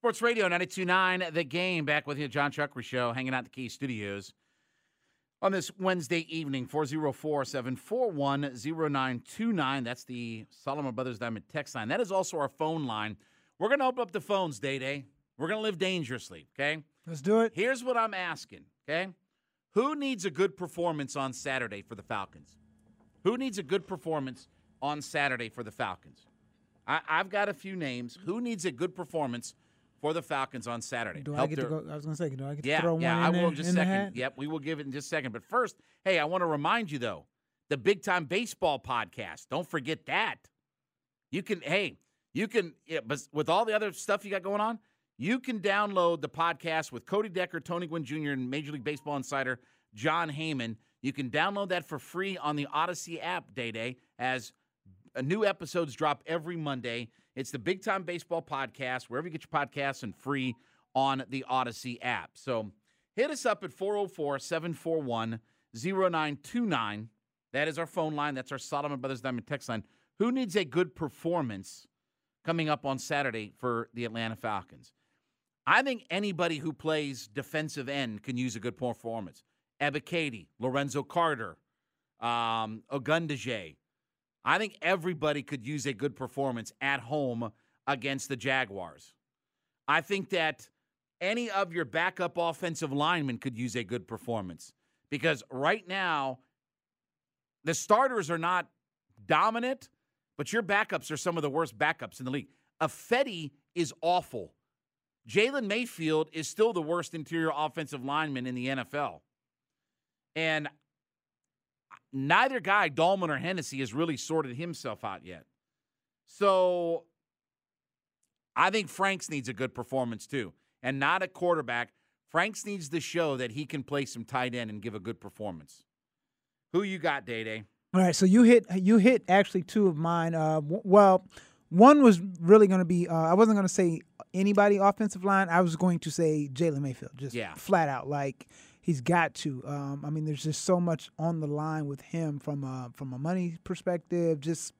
Sports Radio 929 The Game. Back with you, Jon Chuckery Show, hanging out at the Key Studios on this Wednesday evening, 404 741 0929. That's the Solomon Brothers Diamond text line. That is also our phone line. We're going to open up the phones, Day Day. We're going to live dangerously, okay? Let's do it. Here's what I'm asking, okay? Who needs a good performance on Saturday for the Falcons? Who needs a good performance on Saturday for the Falcons? I, have got a few names. Who needs a good performance for the Falcons on Saturday? Do Help I get their, to go? I was going to say, do I get yeah, to throw one? yeah, one I will there, just second. Yep, we will give it in just a second. But first, hey, I want to remind you though, the Big Time Baseball podcast. Don't forget that. You can, hey, you can, yeah, but with all the other stuff you got going on, you can download the podcast with Cody Decker, Tony Gwynn Jr., and Major League Baseball insider Jon Heyman. You can download that for free on the Audacy app, Day Day, as new episodes drop every Monday. It's the Big Time Baseball Podcast, wherever you get your podcasts, and free on the Audacy app. So hit us up at 404 741 0929. That is our phone line. That's our Solomon Brothers Diamond text line. Who needs a good performance coming up on Saturday for the Atlanta Falcons? I think anybody who plays defensive end can use a good performance. Ebiketie, Lorenzo Carter, um, Ogundeji. I think everybody could use a good performance at home against the Jaguars. I think that any of your backup offensive linemen could use a good performance because right now, the starters are not dominant, but your backups are some of the worst backups in the league. Ifedi is awful. Jalen Mayfield is still the worst interior offensive lineman in the NFL. And neither guy, Dalman or Hennessy, has really sorted himself out yet. So I think Franks needs a good performance too, and not a quarterback. Franks needs to show that he can play some tight end and give a good performance. Who you got, Day Day? All right, so you hit you hit actually two of mine. Uh, w- well, one was really going to be uh, I wasn't going to say anybody offensive line. I was going to say Jalen Mayfield, just yeah. flat out. Like he's got to. Um, I mean, there's just so much on the line with him from a from a money perspective. Just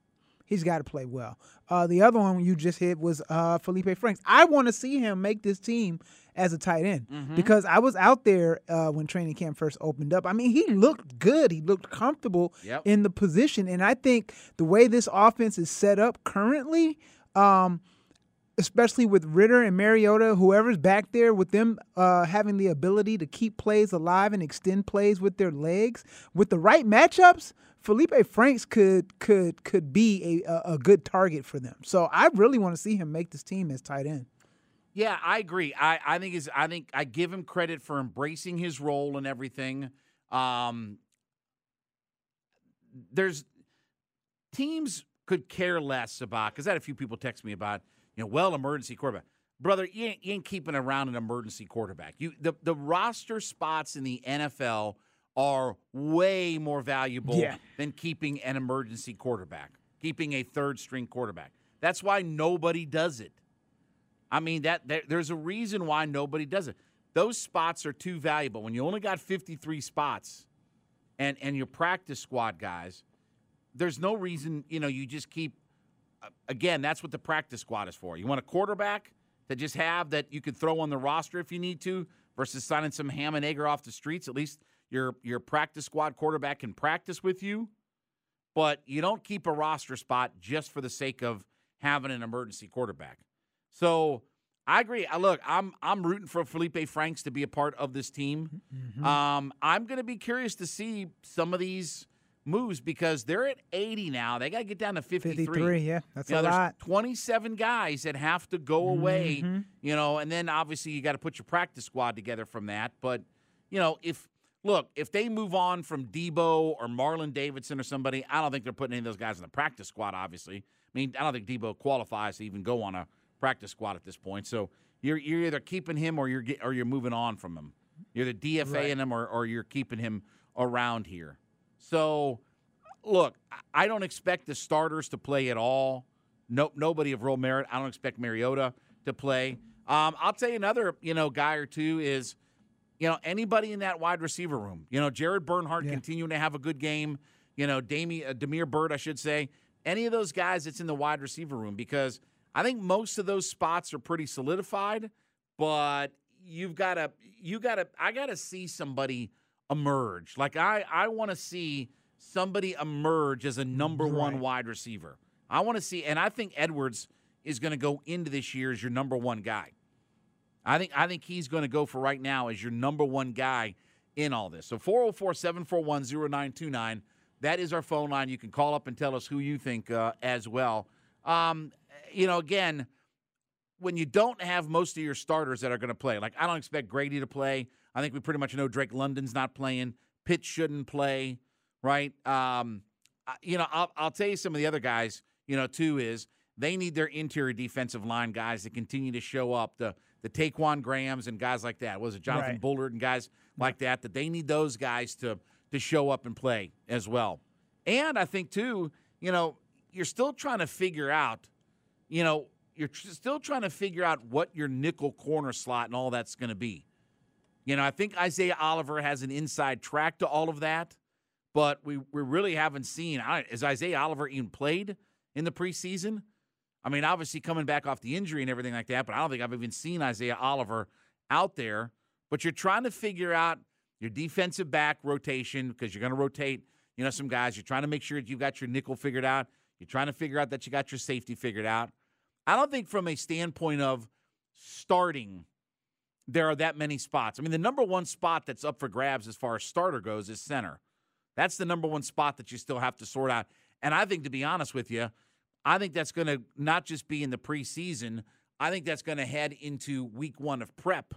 he's got to play well. Uh, the other one you just hit was uh, Felipe Franks. I want to see him make this team as a tight end mm-hmm. because I was out there uh, when training camp first opened up. I mean, he looked good. He looked comfortable yep. in the position, and I think the way this offense is set up currently. Um, especially with Ridder and Mariota, whoever's back there, with them uh, having the ability to keep plays alive and extend plays with their legs, with the right matchups, Felipe Franks could could could be a, a good target for them. So I really want to see him make this team as tight end. Yeah, I agree. I, I think is I think I give him credit for embracing his role and everything. Um, there's teams could care less about because I had a few people text me about you know well emergency quarterback. Brother you ain't, you ain't keeping around an emergency quarterback. You the, the roster spots in the NFL are way more valuable Yeah. than keeping an emergency quarterback keeping a third string quarterback. That's why nobody does it. I mean that there, there's a reason why nobody does it. Those spots are too valuable. When you only got 53 spots and and your practice squad guys there's no reason, you know, you just keep. Again, that's what the practice squad is for. You want a quarterback to just have that you could throw on the roster if you need to, versus signing some ham and egger off the streets. At least your your practice squad quarterback can practice with you, but you don't keep a roster spot just for the sake of having an emergency quarterback. So I agree. I look, I'm I'm rooting for Felipe Franks to be a part of this team. Um, I'm going to be curious to see some of these moves because they're at 80 now. They got to get down to 53. 53, yeah, that's You know, a there's lot. 27 guys that have to go away, Mm-hmm. you know, and then obviously you got to put your practice squad together from that. But, you know, if look, if they move on from Debo or Marlon Davidson or somebody, I don't think they're putting any of those guys in the practice squad, obviously. I mean, I don't think Debo qualifies to even go on a practice squad at this point. So you're you're either keeping him or you're get, or you're moving on from him. You're the DFA Right. in him or, or you're keeping him around here. So look, I- don't expect the starters to play at all. No, nobody of real merit. I don't expect Mariota to play. Um, I'll tell you another, you know, guy or two is, you know, anybody in that wide receiver room. You know, Jared Bernhardt Yeah. continuing to have a good game. You know, Dami, uh, Damiere Byrd, I should say. Any of those guys that's in the wide receiver room because I think most of those spots are pretty solidified. But you've got to, you got to, I got to see somebody emerge. Like I, I want to see somebody emerge as a number one wide receiver. I want to see, and I think Edwards is going to go into this year as your number one guy. I think I think he's going to go for right now as your number one guy in all this. So 404-741-0929. That is our phone line. You can call up and tell us who you think uh, as well. Um, you know, again, when you don't have most of your starters that are going to play, like I don't expect Grady to play. I think we pretty much know Drake London's not playing. Pitt shouldn't play, right? Um, you know, I'll, I'll tell you some of the other guys, you know, too, is they need their interior defensive line guys to continue to show up. The the Ta'Quon Grahams and guys like that. Was it Jonathan Right. Bullard and guys like that? That they need those guys to to show up and play as well. And I think too, you know, you're still trying to figure out, you know, you're tr- still trying to figure out what your nickel corner slot and all that's going to be. You know, I think Isaiah Oliver has an inside track to all of that, but we, we really haven't seen. I, has Isaiah Oliver even played in the preseason? I mean, obviously coming back off the injury and everything like that, but I don't think I've even seen Isaiah Oliver out there. But you're trying to figure out your defensive back rotation because you're going to rotate, you know, some guys. You're trying to make sure that you've got your nickel figured out. You're trying to figure out that you got your safety figured out. I don't think from a standpoint of starting, there are that many spots. I mean, the number one spot that's up for grabs as far as starter goes is center. That's the number one spot that you still have to sort out. And I think, to be honest with you, I think that's going to not just be in the preseason. I think that's going to head into week one of prep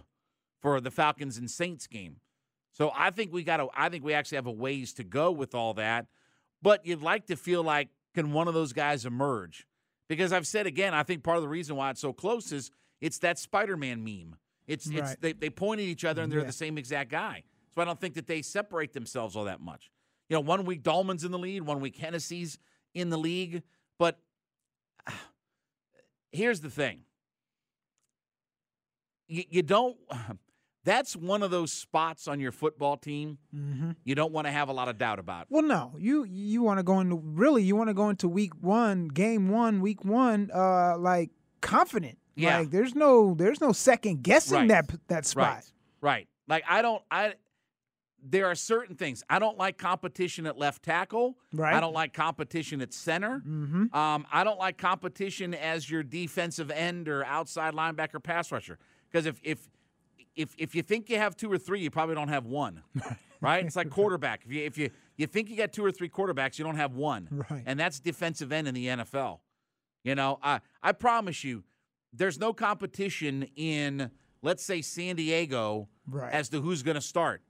for the Falcons and Saints game. So I think we got to. I think we actually have a ways to go with all that. But you'd like to feel like can one of those guys emerge? Because I've said again, I think part of the reason why it's so close is it's that Spider-Man meme. It's it's they, they point at each other and they're Yeah. the same exact guy. So I don't think that they separate themselves all that much. You know, one week Dalman's in the lead, one week Hennessy's in the league. But here's the thing. You, you don't that's one of those spots on your football team Mm-hmm. you don't want to have a lot of doubt about. Well, no, you you want to go into really you want to go into week one, game one, week one, uh, like confident. Yeah. Like there's no there's no second guessing Right. that that spot. Right. Right. Like I don't I there are certain things. I don't like competition at left tackle. Right. I don't like competition at center. Mm-hmm. Um, I don't like competition as your defensive end or outside linebacker pass rusher. Because if if if if you think you have two or three, you probably don't have one. Right? It's like quarterback. If you if you you think you got two or three quarterbacks, you don't have one. Right. And that's defensive end in the NFL. You know, I I promise you, there's no competition in let's say San Diego Right. as to who's going to start.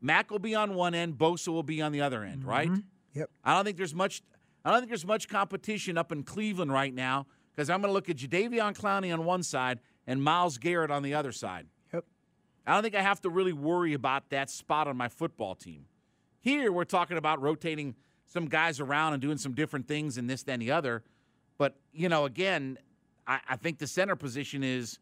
Mack will be on one end, Bosa will be on the other end, right? Mm-hmm. Yep. I don't think there's much. I don't think there's much competition up in Cleveland right now because I'm going to look at Jadeveon Clowney on one side and Myles Garrett on the other side. Yep. I don't think I have to really worry about that spot on my football team. Here, we're talking about rotating some guys around and doing some different things and this, then, the other. But, you know, again, I, I think the center position is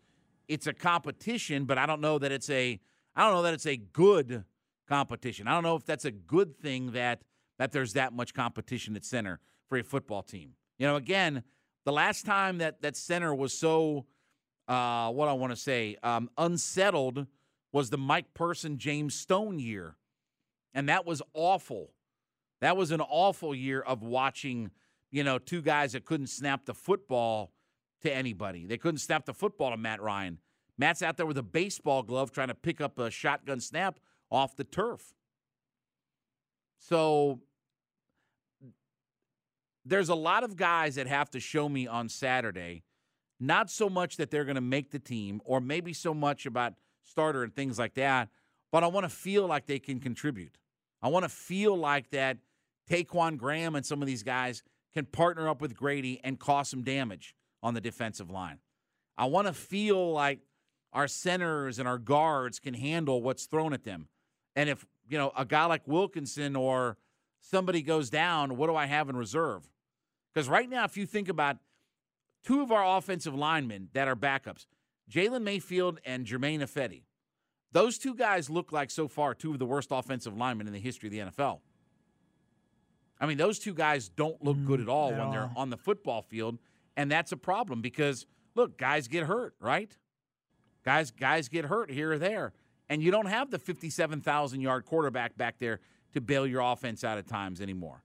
it's a competition, but I don't know that it's a I don't know that it's a good competition. I don't know if that's a good thing that that there's that much competition at center for a football team. You know, again, the last time that that center was so uh, what I want to say um, unsettled was the Mike Person James Stone year, and that was awful. That was an awful year of watching. You know, two guys that couldn't snap the football to anybody. They couldn't snap the football to Matt Ryan. Matt's out there with a baseball glove trying to pick up a shotgun snap off the turf. So there's a lot of guys that have to show me on Saturday, not so much that they're going to make the team or maybe so much about starter and things like that, but I want to feel like they can contribute. I want to feel like that Ta'Quon Graham and some of these guys can partner up with Grady and cause some damage on the defensive line. I want to feel like our centers and our guards can handle what's thrown at them. And if, you know, a guy like Wilkinson or somebody goes down, what do I have in reserve? Because right now, if you think about two of our offensive linemen that are backups, Jalen Mayfield and Jermaine Ifedi, those two guys look like so far two of the worst offensive linemen in the history of the NFL. I mean, those two guys don't look good mm, at all when they're on the football field, and that's a problem because look, guys get hurt, right? Guys, guys get hurt here or there, and you don't have the fifty-seven thousand yard quarterback back there to bail your offense out at times anymore.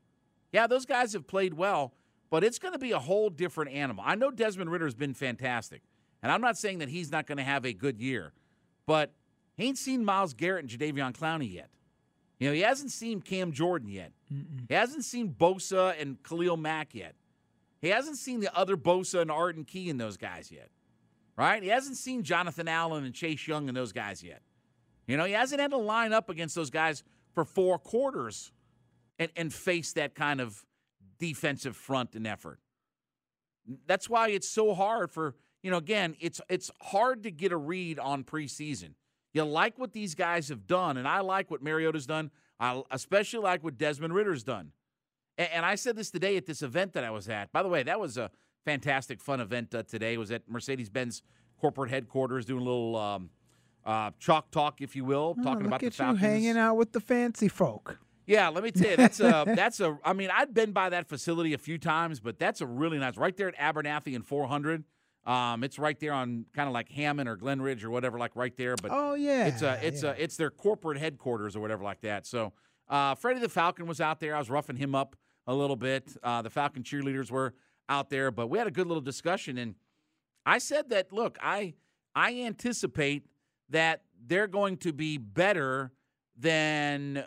Yeah, those guys have played well, but it's going to be a whole different animal. I know Desmond Ridder has been fantastic, and I'm not saying that he's not going to have a good year, but he ain't seen Myles Garrett and Jadeveon Clowney yet. You know, he hasn't seen Cam Jordan yet. He hasn't seen Bosa and Khalil Mack yet. He hasn't seen the other Bosa and Arden Key and those guys yet. Right? He hasn't seen Jonathan Allen and Chase Young and those guys yet. You know, he hasn't had to line up against those guys for four quarters and, and face that kind of defensive front and effort. That's why it's so hard for, you know, again, it's it's hard to get a read on preseason. You like what these guys have done, and I like what Mariota's done. I especially like what Desmond Ridder's done. And, I said this today at this event that I was at. By the way, that was a fantastic, fun event uh, today. It was at Mercedes-Benz corporate headquarters, doing a little um, uh, chalk talk, if you will, Oh, talking about the Falcons. hanging out with the fancy folk. Yeah, let me tell you, that's a that's a. I mean, I've been by that facility a few times, but that's a really nice. Right there at Abernathy and 400. Um, it's right there on kind of like Hammond or Glenridge or whatever, like right there. But Oh yeah, it's a it's yeah. a it's their corporate headquarters or whatever like that. So uh, Freddie the Falcon was out there. I was roughing him up a little bit. Uh, the Falcon cheerleaders were out there, but we had a good little discussion. And I said that look, I I anticipate that they're going to be better than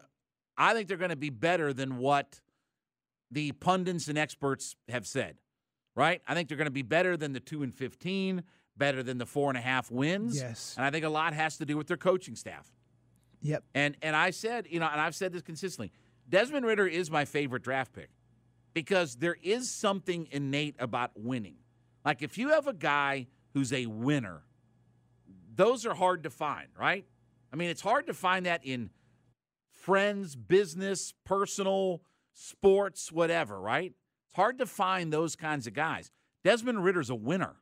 I think they're going to be better than what the pundits and experts have said. Right? I think they're going to be better than the two and fifteen, better than the four and a half wins. Yes. And I think a lot has to do with their coaching staff. Yep. And and I said, you know, and I've said this consistently. Desmond Ridder is my favorite draft pick because there is something innate about winning. Like if you have a guy who's a winner, those are hard to find, right? I mean, it's hard to find that in friends, business, personal, sports, whatever, right? It's hard to find those kinds of guys. Desmond Ridder's a winner.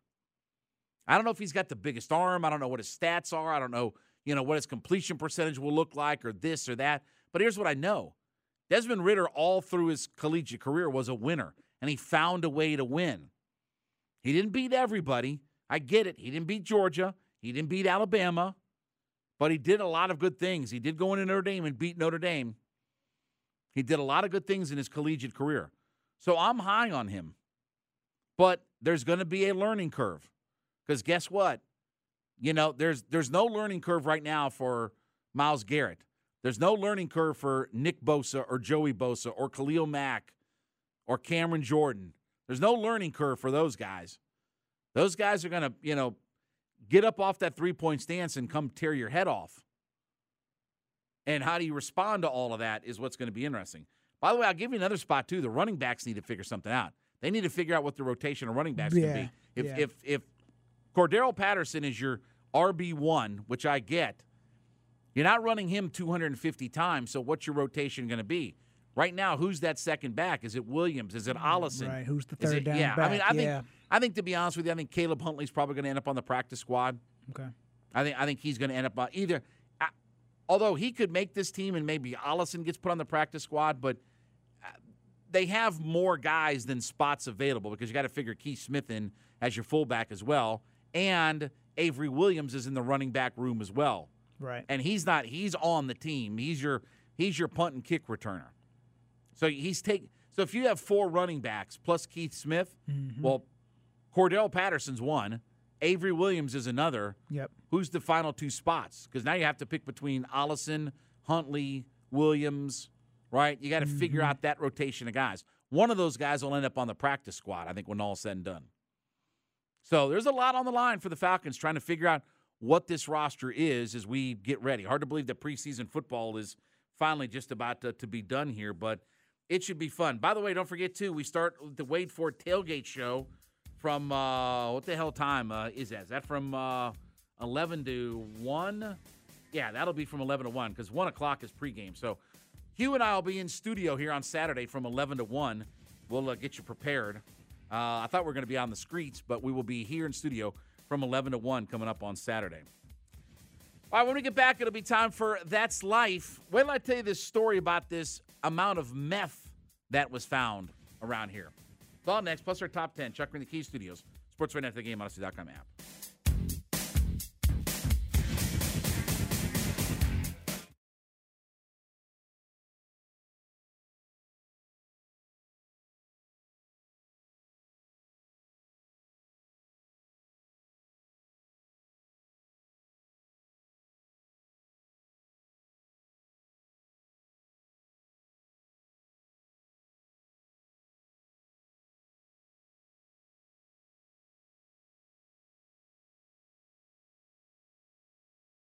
I don't know if he's got the biggest arm. I don't know what his stats are. I don't know, you know, what his completion percentage will look like or this or that. But here's what I know. Desmond Ridder all through his collegiate career was a winner and he found a way to win. He didn't beat everybody. I get it. He didn't beat Georgia. He didn't beat Alabama. But he did a lot of good things. He did go into Notre Dame and beat Notre Dame. He did a lot of good things in his collegiate career. So I'm high on him. But there's going to be a learning curve. Because guess what? You know, there's there's no learning curve right now for Myles Garrett. There's no learning curve for Nick Bosa or Joey Bosa or Khalil Mack or Cameron Jordan. There's no learning curve for those guys. Those guys are going to, you know, get up off that three point stance and come tear your head off. And how do you respond to all of that is what's going to be interesting. By the way, I'll give you another spot too. The running backs need to figure something out. They need to figure out what the rotation of running backs Yeah, can be. If yeah. if if Cordarrelle Patterson is your RB one, which I get, you're not running him 250 times. So what's your rotation going to be? Right now, who's that second back? Is it Williams? Is it Allison? Right, who's the third it- down yeah, I mean, back? I think I think to be honest with you, I think Caleb Huntley's probably going to end up on the practice squad. Okay. I think I think he's going to end up on either. I, although he could make this team and maybe Allison gets put on the practice squad, but uh, they have more guys than spots available because you got to figure Keith Smith in as your fullback as well, and Avery Williams is in the running back room as well, Right. and he's not. He's on the team. He's your he's your punt and kick returner. So he's take. So if you have four running backs plus Keith Smith, mm-hmm. well, Cordarrelle Patterson's one, Avery Williams is another Yep. who's the final two spots? Because now you have to pick between Allison, Huntley, Williams, right? You got to figure mm-hmm. out that rotation of guys. One of those guys will end up on the practice squad, I think, when all said and done. So there's a lot on the line for the Falcons trying to figure out what this roster is as we get ready. Hard to believe that preseason football is finally just about to, to be done here, but it should be fun. By the way, don't forget, too, we start the Wade Ford tailgate show from uh, what the hell time uh, is that? Is that from uh, 11 to 1? Yeah, that'll be from 11 to 1 because 1 o'clock is pregame. So Hugh and I will be in studio here on Saturday from 11 to 1. We'll uh, get you prepared. Uh, I thought we were going to be on the streets, but we will be here in studio from 11 to 1 coming up on Saturday. All right, when we get back, it'll be time for That's Life. Wait till I tell you this story about this amount of meth that was found around here. It's all next, plus our top 10. Chuck in the Key Studios, Sports Radio After the Game, Audacy.com app.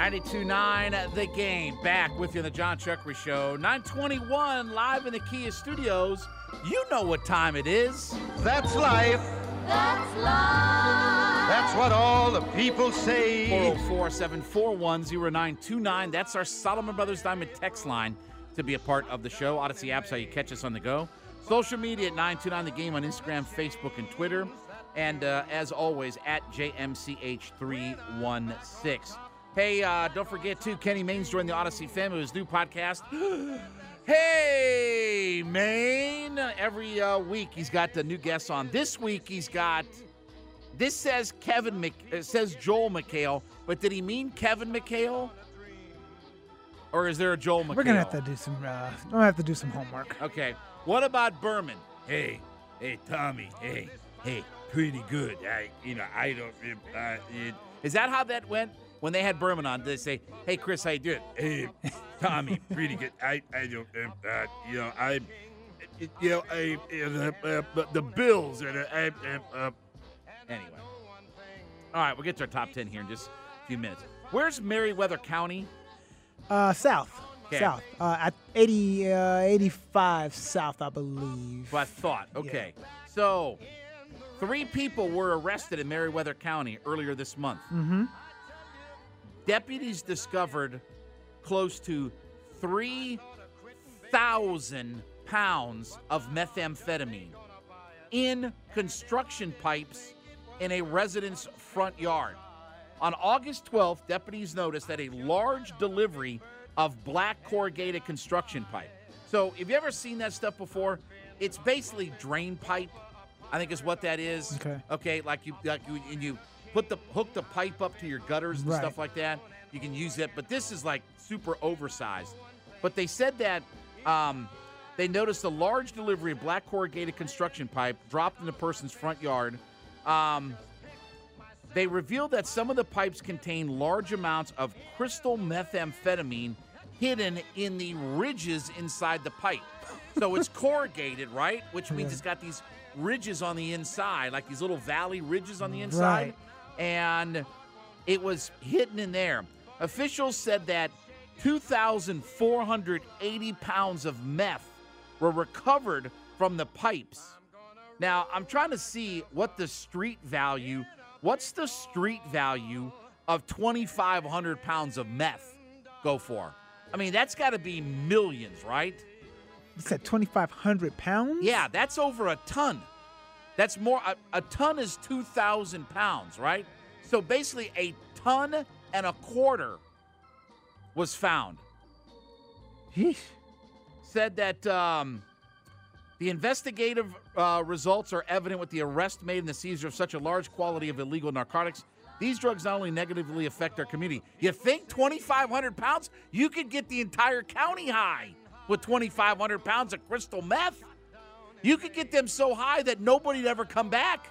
92.9 The Game. Back with you on the John Chuckery Show. 921 live in the Kia Studios. You know what time it is. That's life. That's life. That's what all the people say. 404 741 0929. That's our Solomon Brothers Diamond text line to be a part of the show. Audacy apps, how you catch us on the go. Social media at 929 The Game on Instagram, Facebook, and Twitter. And uh, as always, at JMCH316. Hey, uh, don't forget, too, Kenny Mayne's joined the Audacy family, his new podcast. hey, Maine. Every uh, week he's got the new guests on. This week he's got. This says Kevin Mc, it says Joel McHale, but did he mean Kevin McHale? Or is there a Joel McHale? We're gonna have to do some. Uh, I'm gonna have to do some homework. Okay. What about Berman? Hey, hey, Tommy. Hey, hey, pretty good. I, you know, I don't. Uh, it, is that how that went when they had Berman on? Did they say, "Hey, Chris, how you doing?" Hey, Tommy, pretty good. I, I don't. Uh, you know, I, you know, I, uh, uh, the Bills and I, uh, anyway. All right, we'll get to our top ten here in just a few minutes. Where's Meriwether County? Uh, south. Okay. South. Uh, at 80, uh, 85 south, I believe. What I thought. Okay. So, three people were arrested in Meriwether County earlier this month. Mm-hmm. Deputies discovered close to 3,000 pounds of methamphetamine in construction pipes in a resident's front yard. On August 12th, deputies noticed that a large delivery of black corrugated construction pipe. So, have you ever seen that stuff before? It's basically drain pipe. I think is what that is. Okay. Okay, like you like you and you put the hook the pipe up to your gutters and Right. stuff like that. You can use it, but this is like super oversized. But they said that um, they noticed a large delivery of black corrugated construction pipe dropped in a person's front yard. Um, they revealed that some of the pipes contain large amounts of crystal methamphetamine hidden in the ridges inside the pipe. So it's corrugated, right? Which means Yeah. it's got these ridges on the inside, like these little valley ridges on the inside. And it was hidden in there. Officials said that 2,480 pounds of meth were recovered from the pipes. Now, I'm trying to see what the street value, what's the street value of 2,500 pounds of meth go for? I mean, that's got to be millions, right? You said 2,500 pounds? Yeah, that's over a ton. That's more, a, a ton is 2,000 pounds, right? So basically, a ton and a quarter was found. He said that um, the investigative uh, results are evident with the arrest made and the seizure of such a large quantity of illegal narcotics. These drugs not only negatively affect our community. You think 2,500 pounds? You could get the entire county high with 2,500 pounds of crystal meth. You could get them so high that nobody'd ever come back.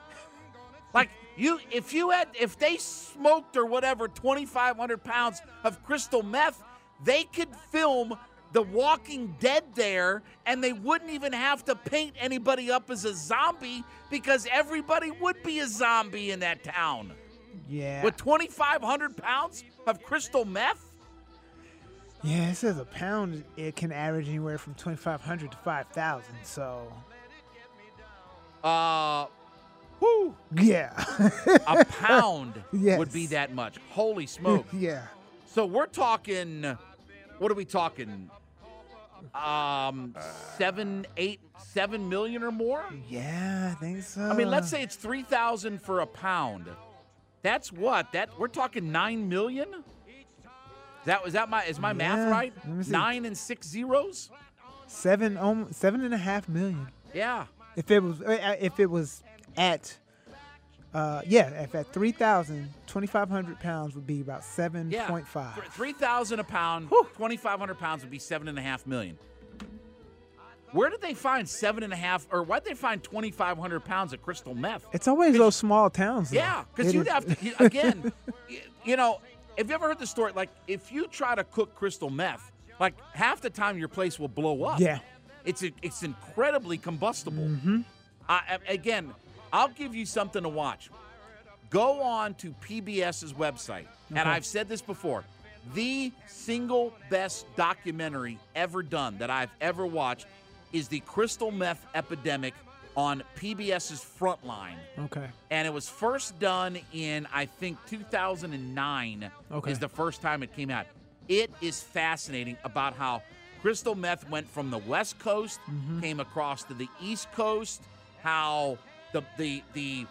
Like you, if you had, if they smoked or whatever 2,500 pounds of crystal meth, they could film The Walking Dead there, and they wouldn't even have to paint anybody up as a zombie because everybody would be a zombie in that town. Yeah. With 2,500 pounds of crystal meth? Yeah, it says a pound it can average anywhere from 2,500 to 5,000. So, Uh, whoo. yeah. A pound Yes. would be that much. Holy smoke. yeah. So we're talking, what are we talking? Um, seven, eight, seven million or more? Yeah, I think so. I mean, let's say it's 3,000 for a pound. That's what? That We're talking nine million? Is that, is that my, is my math right? let me see. Nine and six zeros? seven, um, seven and a half million. Yeah. If it was, uh, if it was at, uh, yeah, if at 3,000, 2,500 pounds would be about 7.5. Yeah. 3,000 a pound, 2,500 pounds would be seven and a half million. Where did they find seven and a half, or why did they find 2,500 pounds of crystal meth? It's always those small towns. though. Yeah, because you'd is- have to, again, you know, have you ever heard the story? Like, if you try to cook crystal meth, like half the time your place will blow up. Yeah. It's a, it's incredibly combustible. Mm-hmm. I, again, I'll give you something to watch. Go on to PBS's website, and I've said this before. The single best documentary ever done that I've ever watched is the crystal meth epidemic on PBS's Frontline. Okay. And it was first done in, I think, 2009 Okay. is the first time it came out. It is fascinating about how crystal meth went from the West Coast, Mm-hmm. came across to the East Coast, how the the the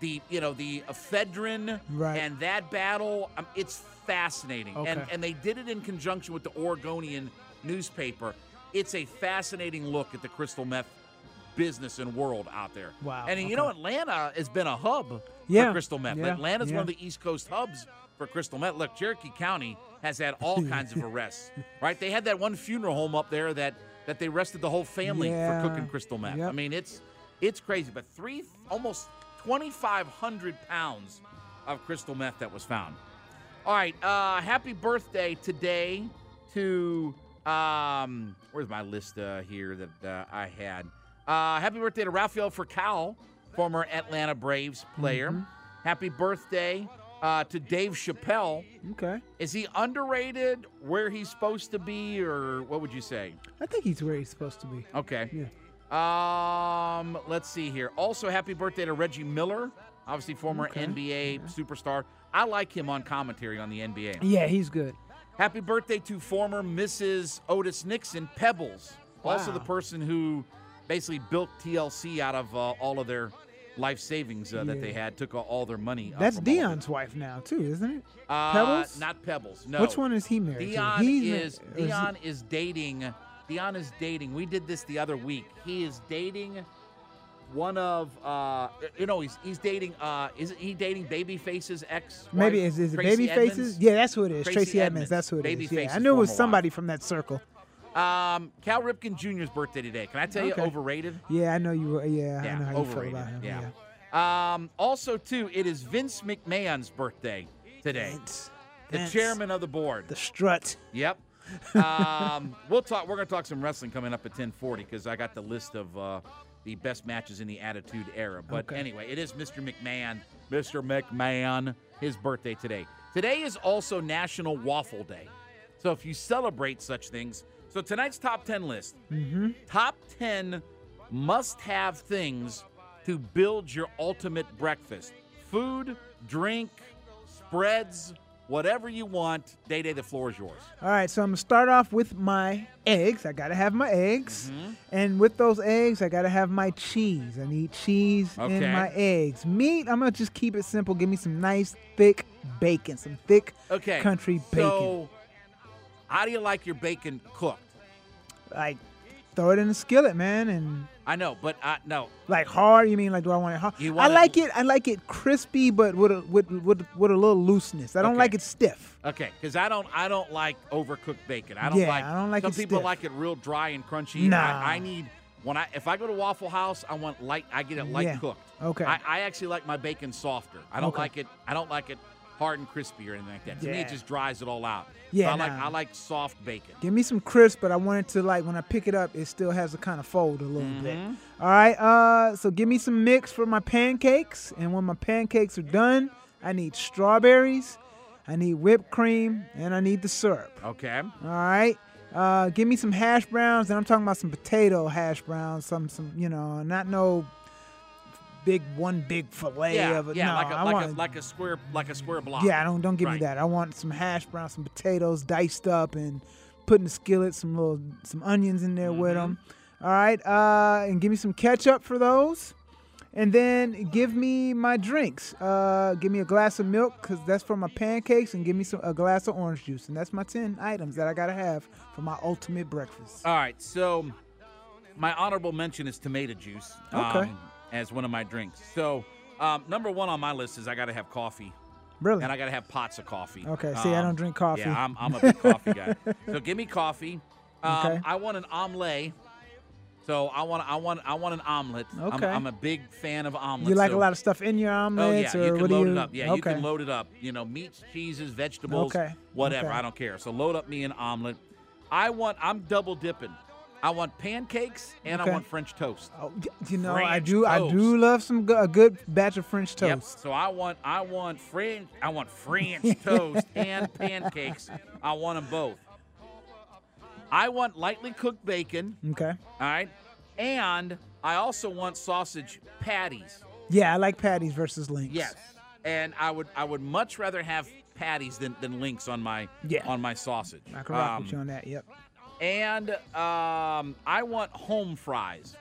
the you know the ephedrine Right. and that battle. Um, it's fascinating, and Okay. and they did it in conjunction with the Oregonian newspaper. It's a fascinating look at the crystal meth business and world out there. Wow, And you know, Atlanta has been a hub Yeah, for crystal meth. yeah, Atlanta's yeah. one of the East Coast hubs for crystal meth. Look, Cherokee County has had all kinds of arrests, right? They had that one funeral home up there that that they arrested the whole family Yeah, for cooking crystal meth. I mean, it's it's crazy. But three, almost 2,500 pounds of crystal meth that was found. All right, uh, happy birthday today to um, where's my list uh, here that uh, I had? Uh, happy birthday to Rafael Furcal, former Atlanta Braves player. Mm-hmm. Happy birthday uh, to Dave Chappelle. Okay. Is he underrated where he's supposed to be, or what would you say? I think he's where he's supposed to be. Okay. Yeah. Um, let's see here. Also, happy birthday to Reggie Miller, obviously former Okay. NBA superstar. I like him on commentary on the NBA. Yeah, he's good. Happy birthday to former Mrs. Otis Nixon, Pebbles. Also, the person who basically built TLC out of uh, all of their life savings uh, that they had, took all- all their money. uh, That's from all of it. Deion's wife now too, isn't it? Uh, Pebbles. Not Pebbles. No. Which one is he married Deion to? Ma- is or is he- Deion is dating. Dion is dating. We did this the other week. He is dating one of uh you know he's he's dating uh is he dating Babyface's ex? Maybe is, is it Baby Faces? Yeah, that's who it is. Tracy, Edmonds. That's who it is. Yeah, I knew it was somebody from that circle. Um, Cal Ripken Jr.'s birthday today. Can I tell Okay. you overrated? Yeah, I know you. were- Yeah, Yeah, I know how overrated. you feel about him. yeah. Yeah. Um, also, too, it is Vince McMahon's birthday today. Vince. The Vince. chairman of the board. The strut. Yep. Um, we'll talk. We're going to talk some wrestling coming up at 10:40 because I got the list of uh, the best matches in the Attitude Era. But Okay. anyway, it is Mr. McMahon. Mr. McMahon, his birthday today. Today is also National Waffle Day. So if you celebrate such things, so tonight's top 10 list, Mm-hmm. top 10 must-have things to build your ultimate breakfast: food, drink, spreads, whatever you want. Day Day, the floor is yours. All right, so I'm gonna start off with my eggs. I gotta have my eggs, Mm-hmm. and with those eggs, I gotta have my cheese. I need cheese Okay. in my eggs. Meat, I'm gonna just keep it simple. Give me some nice thick bacon, some thick Okay. country bacon. So, how do you like your bacon cooked? Like, throw it in the skillet, man, and I know, but I no. like hard. You mean like do I want it hard? You I like it. I like it crispy, but with a with with, with a little looseness. I don't Okay. like it stiff. Okay, because I don't, I don't like overcooked bacon. I don't Yeah, like. I don't like Some people stiff. like it real dry and crunchy. Nah. I, I need when I if I go to Waffle House, I want light. I get it light Yeah. cooked. Okay. I, I actually like my bacon softer. I don't Okay. like it. I don't like it hard and crispy or anything like that. To me, it just dries it all out. So Yeah, I like. I like soft bacon. Give me some crisp, but I want it to like when I pick it up, it still has a kind of fold a little bit. Mm-hmm. All right. Uh, so give me some mix for my pancakes, and when my pancakes are done, I need strawberries, I need whipped cream, and I need the syrup. Okay. All right. Uh, give me some hash browns, and I'm talking about some potato hash browns, some some you know, not no big one big fillet Yeah, of it. yeah, no, like a I like want a like a square like a square block. yeah, don't don't give Right. me that. I want some hash browns, some potatoes diced up, and put in the skillet, some little some onions in there with 'em. with them. All right, uh, and give me some ketchup for those, and then give me my drinks. Uh, give me a glass of milk because that's for my pancakes, and give me some a glass of orange juice, and that's my ten items that I gotta have for my ultimate breakfast. All right, so my honorable mention is tomato juice. Okay. um, as one of my drinks. So um, number one on my list is I got to have coffee. Really? And I got to have pots of coffee. Okay, see, I don't drink coffee. Yeah, I'm, I'm a big coffee guy. So give me coffee. Um, Okay. I want an omelet. So I want I want I want an omelet. I'm, Okay. I'm a big fan of omelets. you like so- a lot of stuff in your Oh omelets, yeah, or you can what do load you? it up. Yeah, you okay. can load it up. You know, meats, cheeses, vegetables, Okay, whatever. okay. I don't care. So load up me an omelet. I want. I'm double dipping. I want pancakes and Okay. I want French toast. Oh, you know, I French do. I do love some go- a good batch of French toast. Yep. So I want I want French I want French toast and pancakes. I want them both. I want lightly cooked bacon. Okay. All right. And I also want sausage patties. Yeah, I like patties versus links. Yes, and I would I would much rather have patties than, than links on my Yeah. on my sausage. I can rock Um, with you on that. Yep. And um, I want home fries.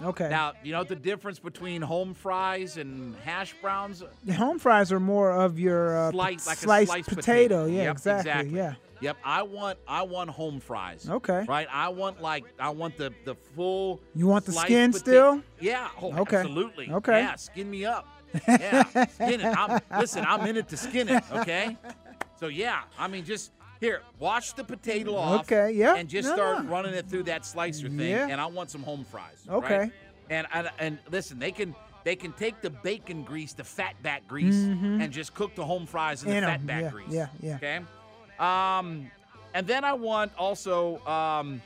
Okay. Now, you know the difference between home fries and hash browns? the home fries are more of your uh, Slice, like a sliced sliced potato. potato. Yeah, Yep, exactly. exactly. Yeah. Yep, I want I want home fries. Okay. Right? I want like I want the the full You want the skin pota- still? Yeah. Oh, Okay. absolutely. Okay. Yeah, skin me up. Yeah, skin it. I'm, listen, I'm in it to skin it, okay? So yeah, I mean just here, wash the potato off. Okay, yeah. And just No, start no. running it through that slicer thing. Yeah. And I want some home fries. Okay. right? And, and and listen, they can they can take the bacon grease, the fat back grease, Mhm. and just cook the home fries in, In the 'em, fat back yeah, grease. yeah, yeah. Okay. Um, and then I want also um,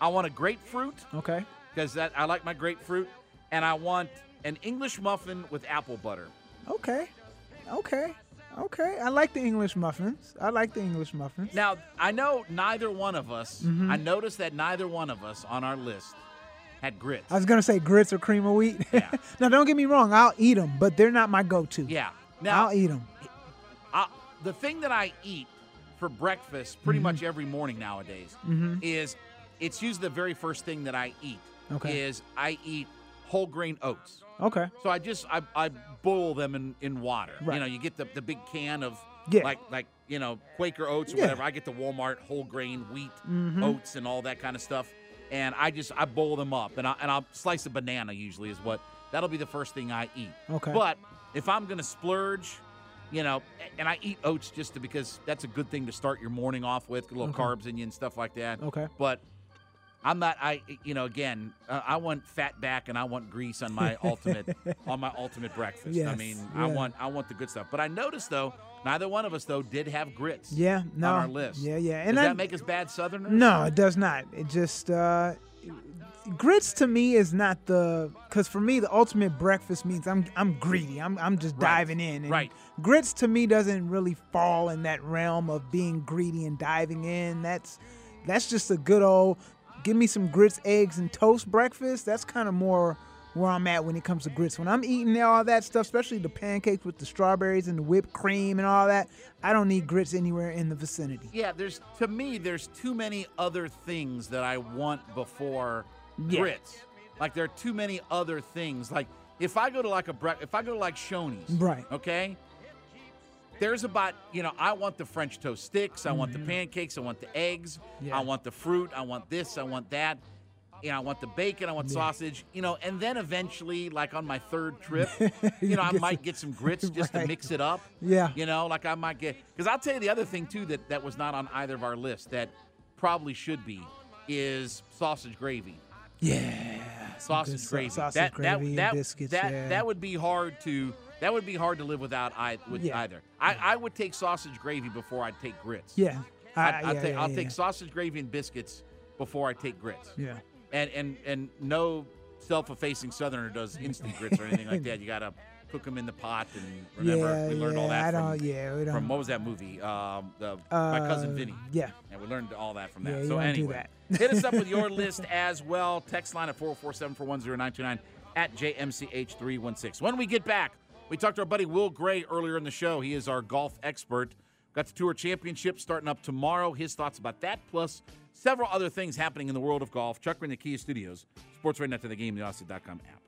I want a grapefruit Okay. because that I like my grapefruit, and I want an English muffin with apple butter. Okay. Okay. Okay. I like the English muffins. I like the English muffins. Now I know neither one of us. Mhm. I noticed that neither one of us on our list had grits. I was gonna say grits or cream of wheat. now, don't get me wrong. I'll eat them, but they're not my go-to. Yeah. Now I'll eat them. I, the thing that I eat for breakfast pretty much every morning nowadays Mhm. is it's usually the very first thing that I eat. Okay. Is I eat whole grain oats. Okay. So I just I, I boil them in, in water. Right. You know, you get the, the big can of Yeah. like like you know Quaker oats or Yeah. whatever. I get the Walmart whole grain wheat Mhm. oats and all that kind of stuff. And I just I boil them up and I and I'll slice a banana usually is what that'll be the first thing I eat. Okay. But if I'm gonna splurge, you know, and I eat oats just to, because that's a good thing to start your morning off with, a little Okay. carbs in you and stuff like that. Okay. But I'm not. I you know again. Uh, I want fat back and I want grease on my ultimate on my ultimate breakfast. I Yes, mean, I want I want the good stuff. But I noticed though, neither one of us though did have grits. Yeah. No. on our list. Yeah. Yeah. Does And that I, make us bad Southerners? No, it does not. It just uh grits to me is not the because for me the ultimate breakfast means I'm I'm greedy. I'm I'm just Right. diving in. And Right. Grits to me doesn't really fall in that realm of being greedy and diving in. That's that's just a good old give me some grits, eggs, and toast breakfast. That's kind of more where I'm at when it comes to grits. When I'm eating all that stuff, especially the pancakes with the strawberries and the whipped cream and all that, I don't need grits anywhere in the vicinity. Yeah, there's to me there's too many other things that I want before Yeah. grits. Like there are too many other things. Like if I go to like a bre- if I go to like Shoney's, Right. Okay. There's about you know I want the French toast sticks, I want the Mhm. pancakes, I want the eggs, Yeah. I want the fruit, I want this, I want that. You know, I want the bacon, I want Yeah. sausage, you know, and then eventually, like on my third trip, you know, I might get some grits just to mix it up. Yeah. You know, like I might get because I'll tell you the other thing too that that was not on either of our lists that probably should be is sausage gravy. Yeah. Sausage gravy. sausage that gravy that and that biscuits, that, yeah. that would be hard to that would be hard to live without I, with Yeah. either. I, I would take sausage gravy before I'd take grits. Yeah. I- I'd, I'd yeah, take, yeah, I'll take sausage gravy and biscuits before I take grits. Yeah. And and and no self-effacing Southerner does instant grits or anything like that. You gotta cook them in the pot and remember Yeah, we learned all that from, yeah, from what was that movie? Um, the, my cousin Uh, Vinny. yeah. And we learned all that from Yeah, that. you so anyway, that. hit us up with your list as well. Text line at 447-410-929 at JMCH316. When we get back, we talked to our buddy Will Gray earlier in the show. He is our golf expert. Got the Tour Championship starting up tomorrow. His thoughts about that, plus several other things happening in the world of golf. Chuck in the Kia Studios, Sports Radio Net to the Game, the Audacy.com app.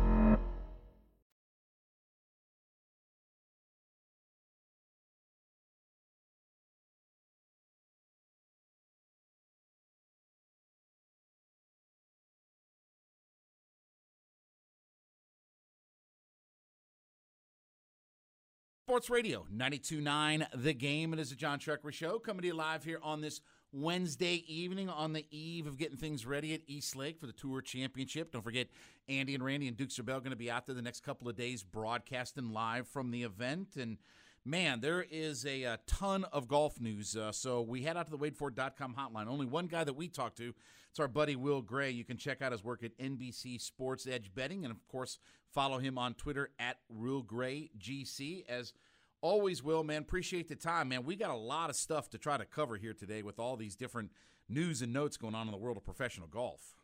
Sports Radio 929 The Game. It is a John Trecker show coming to you live here on this Wednesday evening on the eve of getting things ready at East Lake for the Tour Championship. Don't forget, Andy and Randy and Duke Serbell going to be out there the next couple of days broadcasting live from the event. And man, there is a, a ton of golf news. Uh, so we head out to the WadeFord.com hotline. Only one guy that we talk to. It's our buddy Will Gray. You can check out his work at NBC Sports Edge Betting. And of course, follow him on Twitter at Will Gray GC. As always, Will, man, appreciate the time, man. We got a lot of stuff to try to cover here today with all these different news and notes going on in the world of professional golf.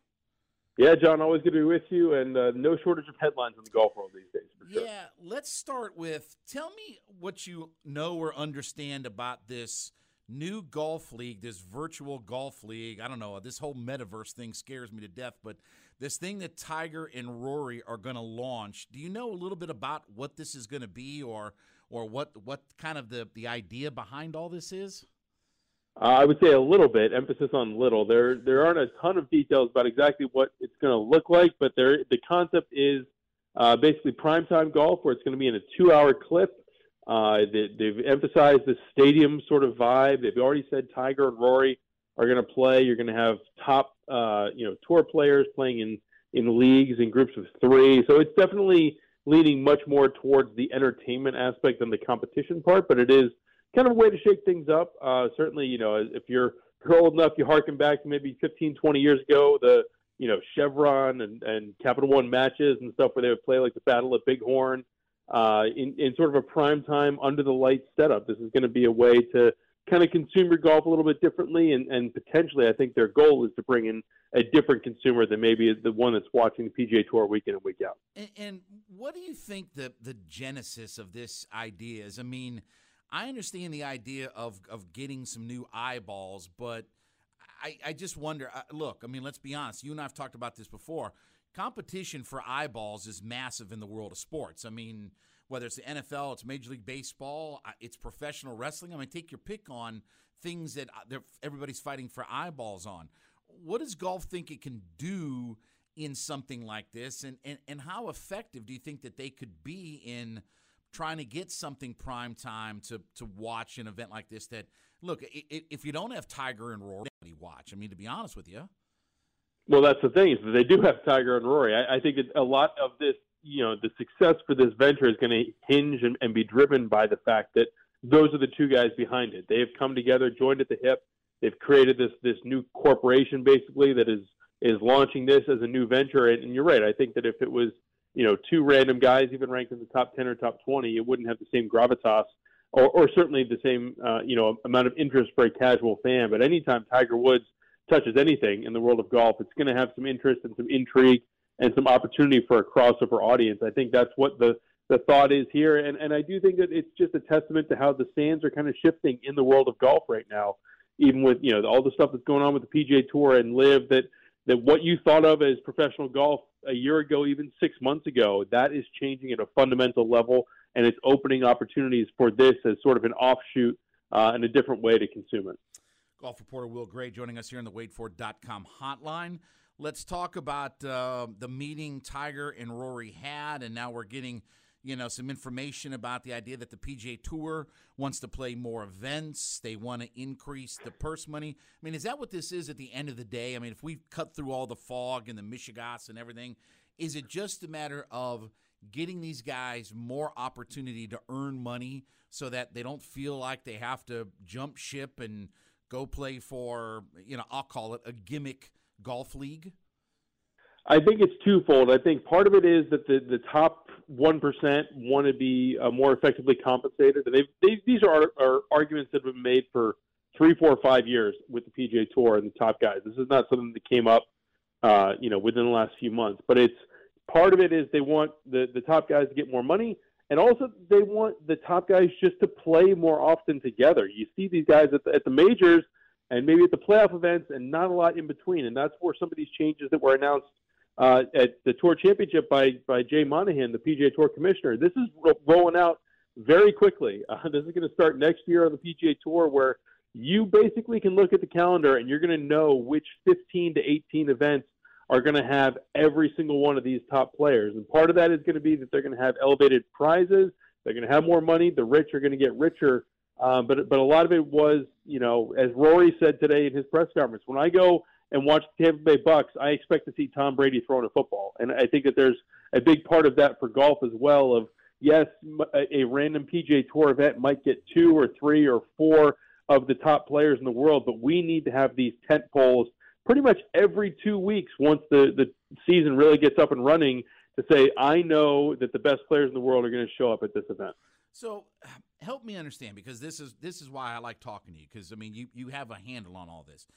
Yeah, John, always good to be with you, and uh, no shortage of headlines in the golf world these days. Sure. Yeah, let's start with tell me what you know or understand about this new golf league, this virtual golf league. I don't know, this whole metaverse thing scares me to death, but this thing that Tiger and Rory are going to launch. Do you know a little bit about what this is going to be, or or what what kind of the the idea behind all this is? Uh, I would say a little bit, emphasis on little. There there aren't a ton of details about exactly what it's going to look like, but there the concept is uh, basically primetime golf, where it's going to be in a two-hour clip. Uh, they, they've emphasized the stadium sort of vibe. They've already said Tiger and Rory are going to play. You're going to have top, uh, you know, tour players playing in in leagues in groups of three. So it's definitely leaning much more towards the entertainment aspect than the competition part. But it is kind of a way to shake things up. Uh, certainly, you know, if you're, you're old enough, you harken back to maybe 15, 20 years ago, the you know Chevron and, and Capital One matches and stuff where they would play like the Battle of Bighorn uh, in, in sort of a prime time under the lights setup. This is going to be a way to kind of consumer golf a little bit differently, and, and potentially, I think their goal is to bring in a different consumer than maybe the one that's watching the PGA Tour week in and week out. And, and what do you think the the genesis of this idea is? I mean, I understand the idea of of getting some new eyeballs, but I, I just wonder. Uh, look, I mean, let's be honest. You and I have talked about this before. Competition for eyeballs is massive in the world of sports. I mean, whether it's the NFL, it's Major League Baseball, it's professional wrestling. I mean, take your pick on things that uh, everybody's fighting for eyeballs on. What does golf think it can do in something like this, and, and, and how effective do you think that they could be in trying to get something prime time to to watch an event like this? That look, if you don't have Tiger and Rory, watch. I mean, to be honest with you. Well, that's the thing is that they do have Tiger and Rory. I, I think that a lot of this you know the success for this venture is going to hinge and, and be driven by the fact that those are the two guys behind it. They have come together, joined at the hip. They've created this this new corporation basically that is is launching this as a new venture. And, and you're right. I think that if it was you know two random guys, even ranked in the top ten or top twenty, it wouldn't have the same gravitas or, or certainly the same uh, you know amount of interest for a casual fan. But anytime Tiger Woods touches anything in the world of golf, it's going to have some interest and some intrigue and some opportunity for a crossover audience. I think that's what the the thought is here, and and I do think that it's just a testament to how the sands are kind of shifting in the world of golf right now. Even with you know all the stuff that's going on with the PGA Tour and LIV, that that what you thought of as professional golf a year ago, even six months ago, that is changing at a fundamental level, and it's opening opportunities for this as sort of an offshoot uh, and a different way to consume it. Golf reporter Will Gray joining us here on the WadeFord.com hotline. Let's talk about uh, the meeting Tiger and Rory had, and now we're getting you know some information about the idea that the PGA Tour wants to play more events. They want to increase the purse money. I mean, is that what this is at the end of the day? I mean, if we cut through all the fog and the mishegas and everything, is it just a matter of getting these guys more opportunity to earn money so that they don't feel like they have to jump ship and go play for you know I'll call it a gimmick golf league? I think it's twofold. I think part of it is that the, the top one percent want to be uh, more effectively compensated. They've, they, these are, are arguments that have been made for three, four, five years with the PGA Tour and the top guys. This is not something that came up, uh, you know, within the last few months. But it's part of it is they want the the top guys to get more money, and also they want the top guys just to play more often together. You see these guys at the, at the majors and maybe at the playoff events, and not a lot in between. And that's where some of these changes that were announced uh, at the Tour Championship by by Jay Monahan, the PGA Tour commissioner. This is ro- rolling out very quickly. Uh, this is going to start next year on the PGA Tour, where you basically can look at the calendar and you're going to know which 15 to 18 events are going to have every single one of these top players. And part of that is going to be that they're going to have elevated prizes. They're going to have more money. The rich are going to get richer. Um, but but a lot of it was, you know, as Rory said today in his press conference, when I go and watch the Tampa Bay Bucks, I expect to see Tom Brady throwing a football, and I think that there's a big part of that for golf as well. Of yes, a, a random PGA Tour event might get two or three or four of the top players in the world, but we need to have these tent poles pretty much every two weeks once the the season really gets up and running to say I know that the best players in the world are going to show up at this event. So help me understand because this is this is why I like talking to you because I mean you you have a handle on all this.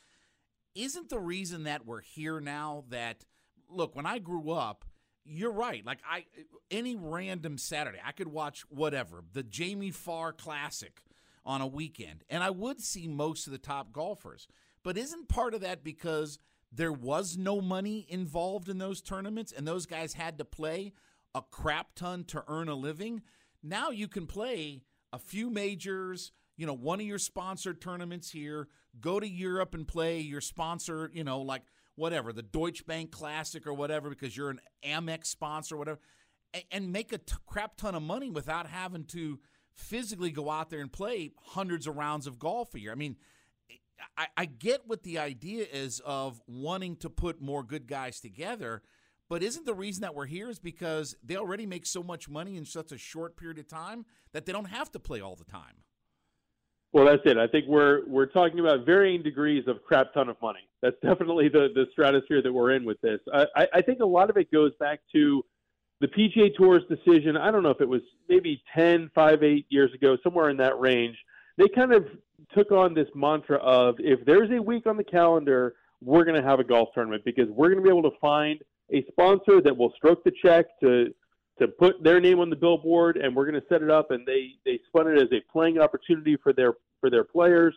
Isn't the reason that we're here now that look when i grew up you're right like i any random saturday i could watch whatever the jamie farr classic on a weekend and i would see most of the top golfers. But isn't part of that because there was no money involved in those tournaments and those guys had to play a crap ton to earn a living? Now you can play a few majors you know, one of your sponsored tournaments here, go to Europe and play your sponsor, you know, like whatever, the Deutsche Bank Classic or whatever, because you're an Amex sponsor or whatever, and, and make a t- crap ton of money without having to physically go out there and play hundreds of rounds of golf a year. I mean, I, I get what the idea is of wanting to put more good guys together. But isn't the reason that we're here is because they already make so much money in such a short period of time that they don't have to play all the time? Well, that's it. I think we're we're talking about varying degrees of crap ton of money. That's definitely the the stratosphere that we're in with this. I, I think a lot of it goes back to the PGA Tour's decision. I don't know if it was maybe 10, 5, 8 years ago, somewhere in that range. They kind of took on this mantra of if there's a week on the calendar, we're going to have a golf tournament because we're going to be able to find a sponsor that will stroke the check to to put their name on the billboard, and we're going to set it up. And they they spun it as a playing opportunity for their for their players,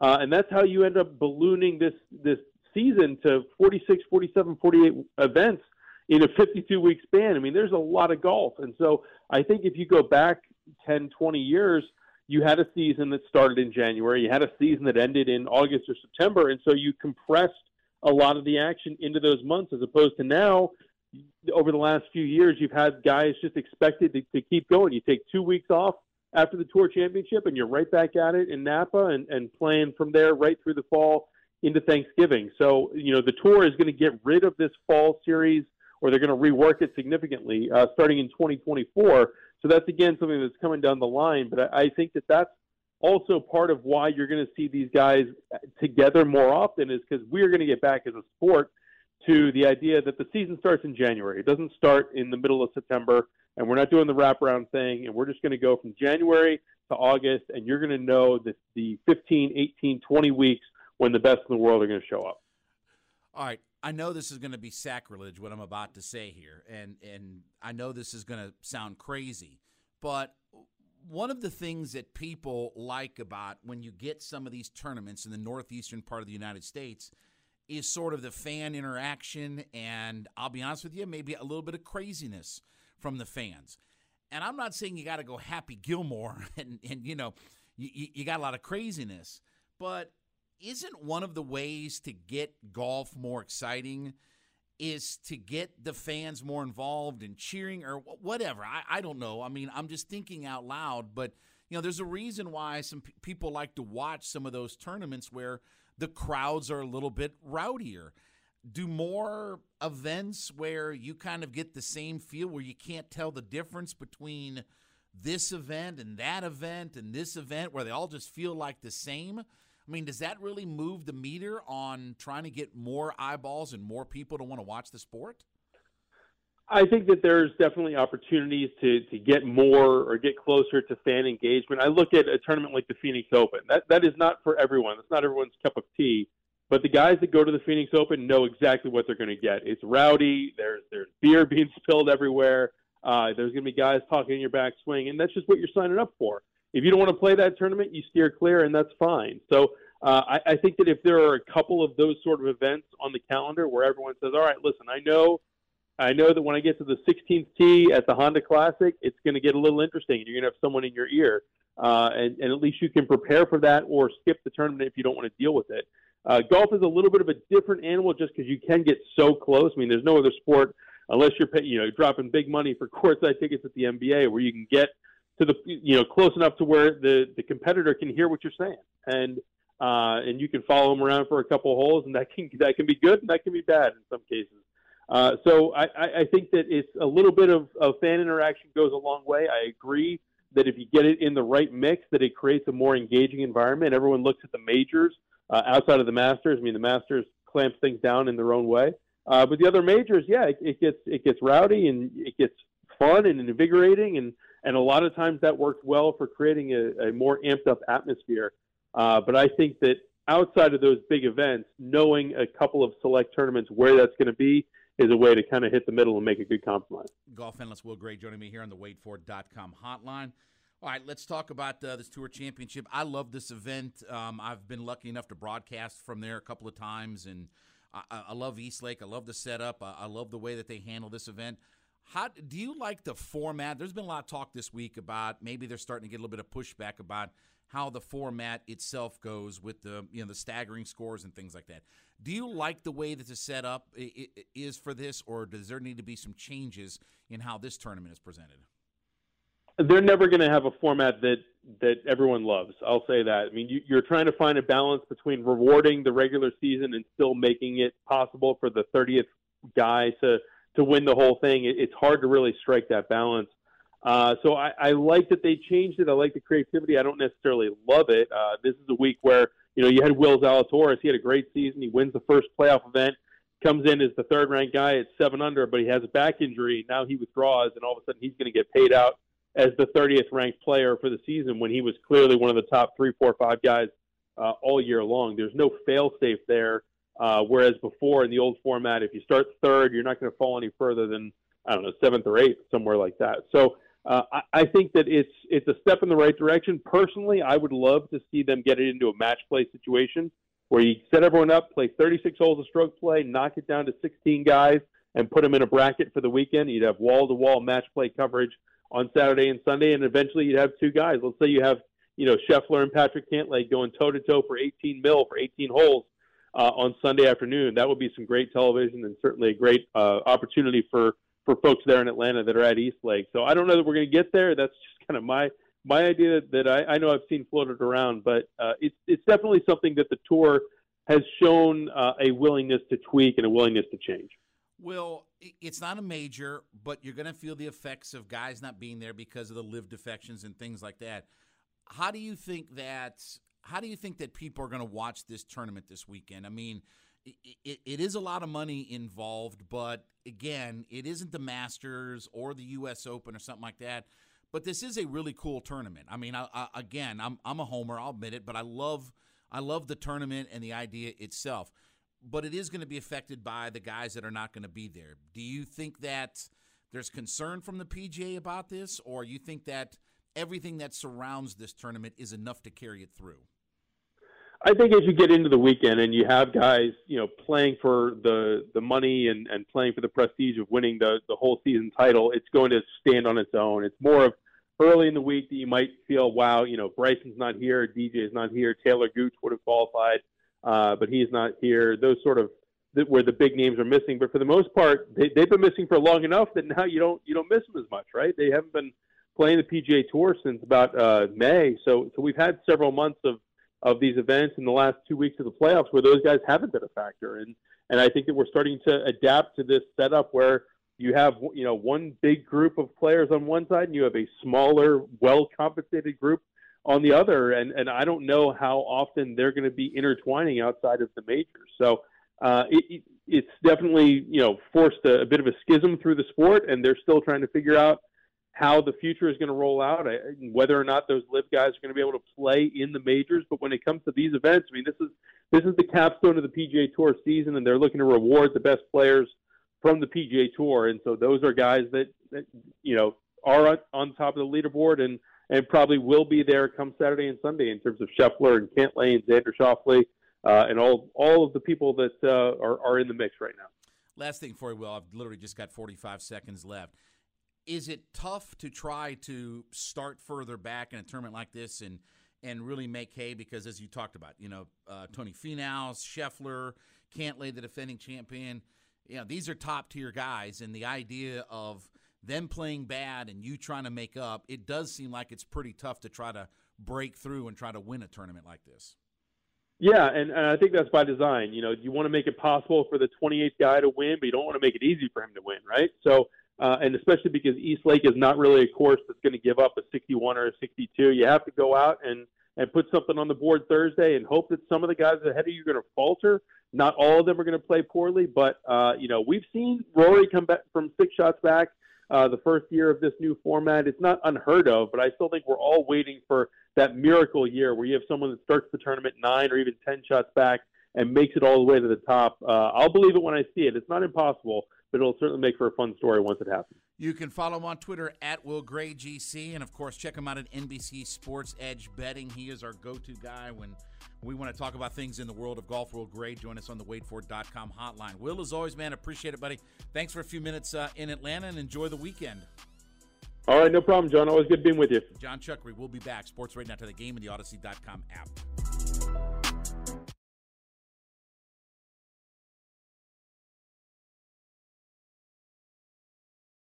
uh, and that's how you end up ballooning this this season to 46, 47, 48 events in a 52 week span. I mean, there's a lot of golf, and so I think if you go back 10, 20 years. You had a season that started in January. You had a season that ended in August or September, and so you compressed a lot of the action into those months, as opposed to now over the last few years, you've had guys just expected to, to keep going. You take two weeks off after the Tour Championship, and you're right back at it in Napa and, and playing from there right through the fall into Thanksgiving. So, you know, the Tour is going to get rid of this fall series, or they're going to rework it significantly uh, starting in 2024. So that's again something that's coming down the line. But I, I think that that's also part of why you're going to see these guys together more often is because we're going to get back as a sport to the idea that the season starts in January. It doesn't start in the middle of September, and we're not doing the wraparound thing, and we're just going to go from January to August, and you're going to know that the 15, 18, 20 weeks when the best in the world are going to show up. All right. I know this is going to be sacrilege what I'm about to say here, and and I know this is going to sound crazy, but one of the things that people like about when you get some of these tournaments in the northeastern part of the United States is sort of the fan interaction, and I'll be honest with you, maybe a little bit of craziness from the fans. And I'm not saying you got to go Happy Gilmore and, and you know, you, you got a lot of craziness, but isn't one of the ways to get golf more exciting is to get the fans more involved in cheering or whatever? I, I don't know. I mean, I'm just thinking out loud, but you know, there's a reason why some p- people like to watch some of those tournaments where the crowds are a little bit rowdier. Do more events where you kind of get the same feel where you can't tell the difference between this event and that event and this event where they all just feel like the same? I mean, does that really move the meter on trying to get more eyeballs and more people to want to watch the sport? I think that there's definitely opportunities to to get more or get closer to fan engagement. I look at a tournament like the Phoenix Open. That that is not for everyone. That's not everyone's cup of tea. But the guys that go to the Phoenix Open know exactly what they're going to get. It's rowdy. There's there's beer being spilled everywhere. Uh, there's going to be guys talking in your backswing, and that's just what you're signing up for. If you don't want to play that tournament, you steer clear, and that's fine. So uh, I, I think that if there are a couple of those sort of events on the calendar where everyone says, "All right, listen, I know I know that when I get to the 16th tee at the Honda Classic, it's going to get a little interesting. You're going to have someone in your ear, uh, and, and at least you can prepare for that or skip the tournament if you don't want to deal with it. Uh, golf is a little bit of a different animal just because you can get so close. I mean, there's no other sport unless you're pay, you know dropping big money for courtside tickets at the NBA where you can get to the you know close enough to where the the competitor can hear what you're saying and uh, and you can follow them around for a couple holes and that can that can be good and that can be bad in some cases. Uh, so I, I think that it's a little bit of, of fan interaction goes a long way. I agree that if you get it in the right mix, that it creates a more engaging environment. Everyone looks at the majors uh, outside of the Masters. I mean, the Masters clamps things down in their own way, uh, but the other majors, yeah, it, it gets it gets rowdy and it gets fun and invigorating, and and a lot of times that works well for creating a, a more amped up atmosphere. Uh, but I think that outside of those big events, knowing a couple of select tournaments where that's going to be is a way to kind of hit the middle and make a good compromise. Golf analyst Will Gray joining me here on the WadeFord.com hotline. All right, let's talk about uh, this Tour Championship. I love this event. Um, I've been lucky enough to broadcast from there a couple of times, and I, I love East Lake. I love the setup. I, I, love the way that they handle this event. How do you like the format? There's been a lot of talk this week about maybe they're starting to get a little bit of pushback about how the format itself goes with the you know the staggering scores and things like that. Do you like the way that the setup is for this, or does there need to be some changes in how this tournament is presented? They're never going to have a format that that everyone loves. I'll say that. I mean, you, are trying to find a balance between rewarding the regular season and still making it possible for the 30th guy to to win the whole thing. it's hard to really strike that balance. Uh, so I, I, like that they changed it. I like the creativity. I don't necessarily love it. Uh, this is a week where you know you had Will Zalatoris. He had a great season. He wins the first playoff event. Comes in as the third ranked guy at seven under, but he has a back injury. Now he withdraws, and all of a sudden he's going to get paid out as the 30th ranked player for the season when he was clearly one of the top three, four, five guys uh, all year long. There's no fail safe there. Uh, whereas before in the old format, if you start third, you're not going to fall any further than I don't know seventh or eighth, somewhere like that. So uh, I, I, think that it's it's a step in the right direction. Personally, I would love to see them get it into a match play situation where you set everyone up, play 36 holes of stroke play, knock it down to 16 guys, and put them in a bracket for the weekend. You'd have wall to wall match play coverage on Saturday and Sunday, and eventually you'd have two guys. Let's say you have you know Scheffler and Patrick Cantlay going toe to toe for 18 mil for 18 holes uh, on Sunday afternoon. That would be some great television and certainly a great uh, opportunity for for folks there in Atlanta that are at East Lake. So I don't know that we're going to get there. That's just kind of my my idea that I, I know I've seen floated around, but uh, it's it's definitely something that the tour has shown uh, a willingness to tweak and a willingness to change. Well, it's not a major, but you're going to feel the effects of guys not being there because of the LIV defections and things like that. How do you think that? How do you think that people are going to watch this tournament this weekend? I mean, it, it is a lot of money involved, but again, it isn't the Masters or the U.S. Open or something like that. But this is a really cool tournament. I mean, I, I, again, I'm I'm a homer. I'll admit it, but I love I love the tournament and the idea itself. But it is going to be affected by the guys that are not going to be there. Do you think that there's concern from the PGA about this, or you think that everything that surrounds this tournament is enough to carry it through? I think as you get into the weekend and you have guys, you know, playing for the the money and, and playing for the prestige of winning the the whole season title, it's going to stand on its own. It's more of early in the week that you might feel, wow, you know, Bryson's not here, DJ's not here, Talor Gooch would have qualified, uh, but he's not here. Those sort of where the big names are missing. But for the most part, they, they've been missing for long enough that now you don't you don't miss them as much, right? They haven't been playing the PGA Tour since about uh, May, so so we've had several months of of these events in the last two weeks of the playoffs where those guys haven't been a factor. And and I think that we're starting to adapt to this setup where you have you know one big group of players on one side and you have a smaller, well compensated group on the other. And and I don't know how often they're going to be intertwining outside of the majors. So uh, it, it, it's definitely you know forced a, a, bit of a schism through the sport, and they're still trying to figure out how the future is going to roll out, whether or not those LIV guys are going to be able to play in the majors. But when it comes to these events, I mean, this is this is the capstone of the PGA Tour season, and they're looking to reward the best players from the PGA Tour, and so those are guys that, that you know are on, top of the leaderboard and and probably will be there come Saturday and Sunday in terms of Scheffler and Cantlay and Xander Schauffele uh, and all all of the people that uh, are are in the mix right now. Last thing for you, Will. I've literally just got 45 seconds left. Is it tough to try to start further back in a tournament like this and and really make hay? Because as you talked about, you know, uh, Tony Finau, Scheffler, Cantlay, the defending champion. You know, these are top tier guys, and the idea of them playing bad and you trying to make up, it does seem like it's pretty tough to try to break through and try to win a tournament like this. Yeah, and, and I think that's by design. You know, you want to make it possible for the 28th guy to win, but you don't want to make it easy for him to win, right? So, uh, and especially because East Lake is not really a course that's going to give up a 61 or a 62. You have to go out and and put something on the board Thursday and hope that some of the guys ahead of you are going to falter. Not all of them are going to play poorly, but uh, you know we've seen Rory come back from six shots back uh, the first year of this new format. It's not unheard of, but I still think we're all waiting for that miracle year where you have someone that starts the tournament nine or even ten shots back and makes it all the way to the top. Uh, I'll believe it when I see it. It's not impossible, but it'll certainly make for a fun story once it happens. You can follow him on Twitter at Will Gray GC, and of course, check him out at NBC Sports Edge Betting. He is our go-to guy when we want to talk about things in the world of golf. Will Gray, join us on the WadeFord.com hotline. Will, as always, man, appreciate it, buddy. Thanks for a few minutes uh, in Atlanta, and enjoy the weekend. All right, no problem, John. Always good being with you. John Chuckery will be back. Sports right now to the game and the Audacy.com app.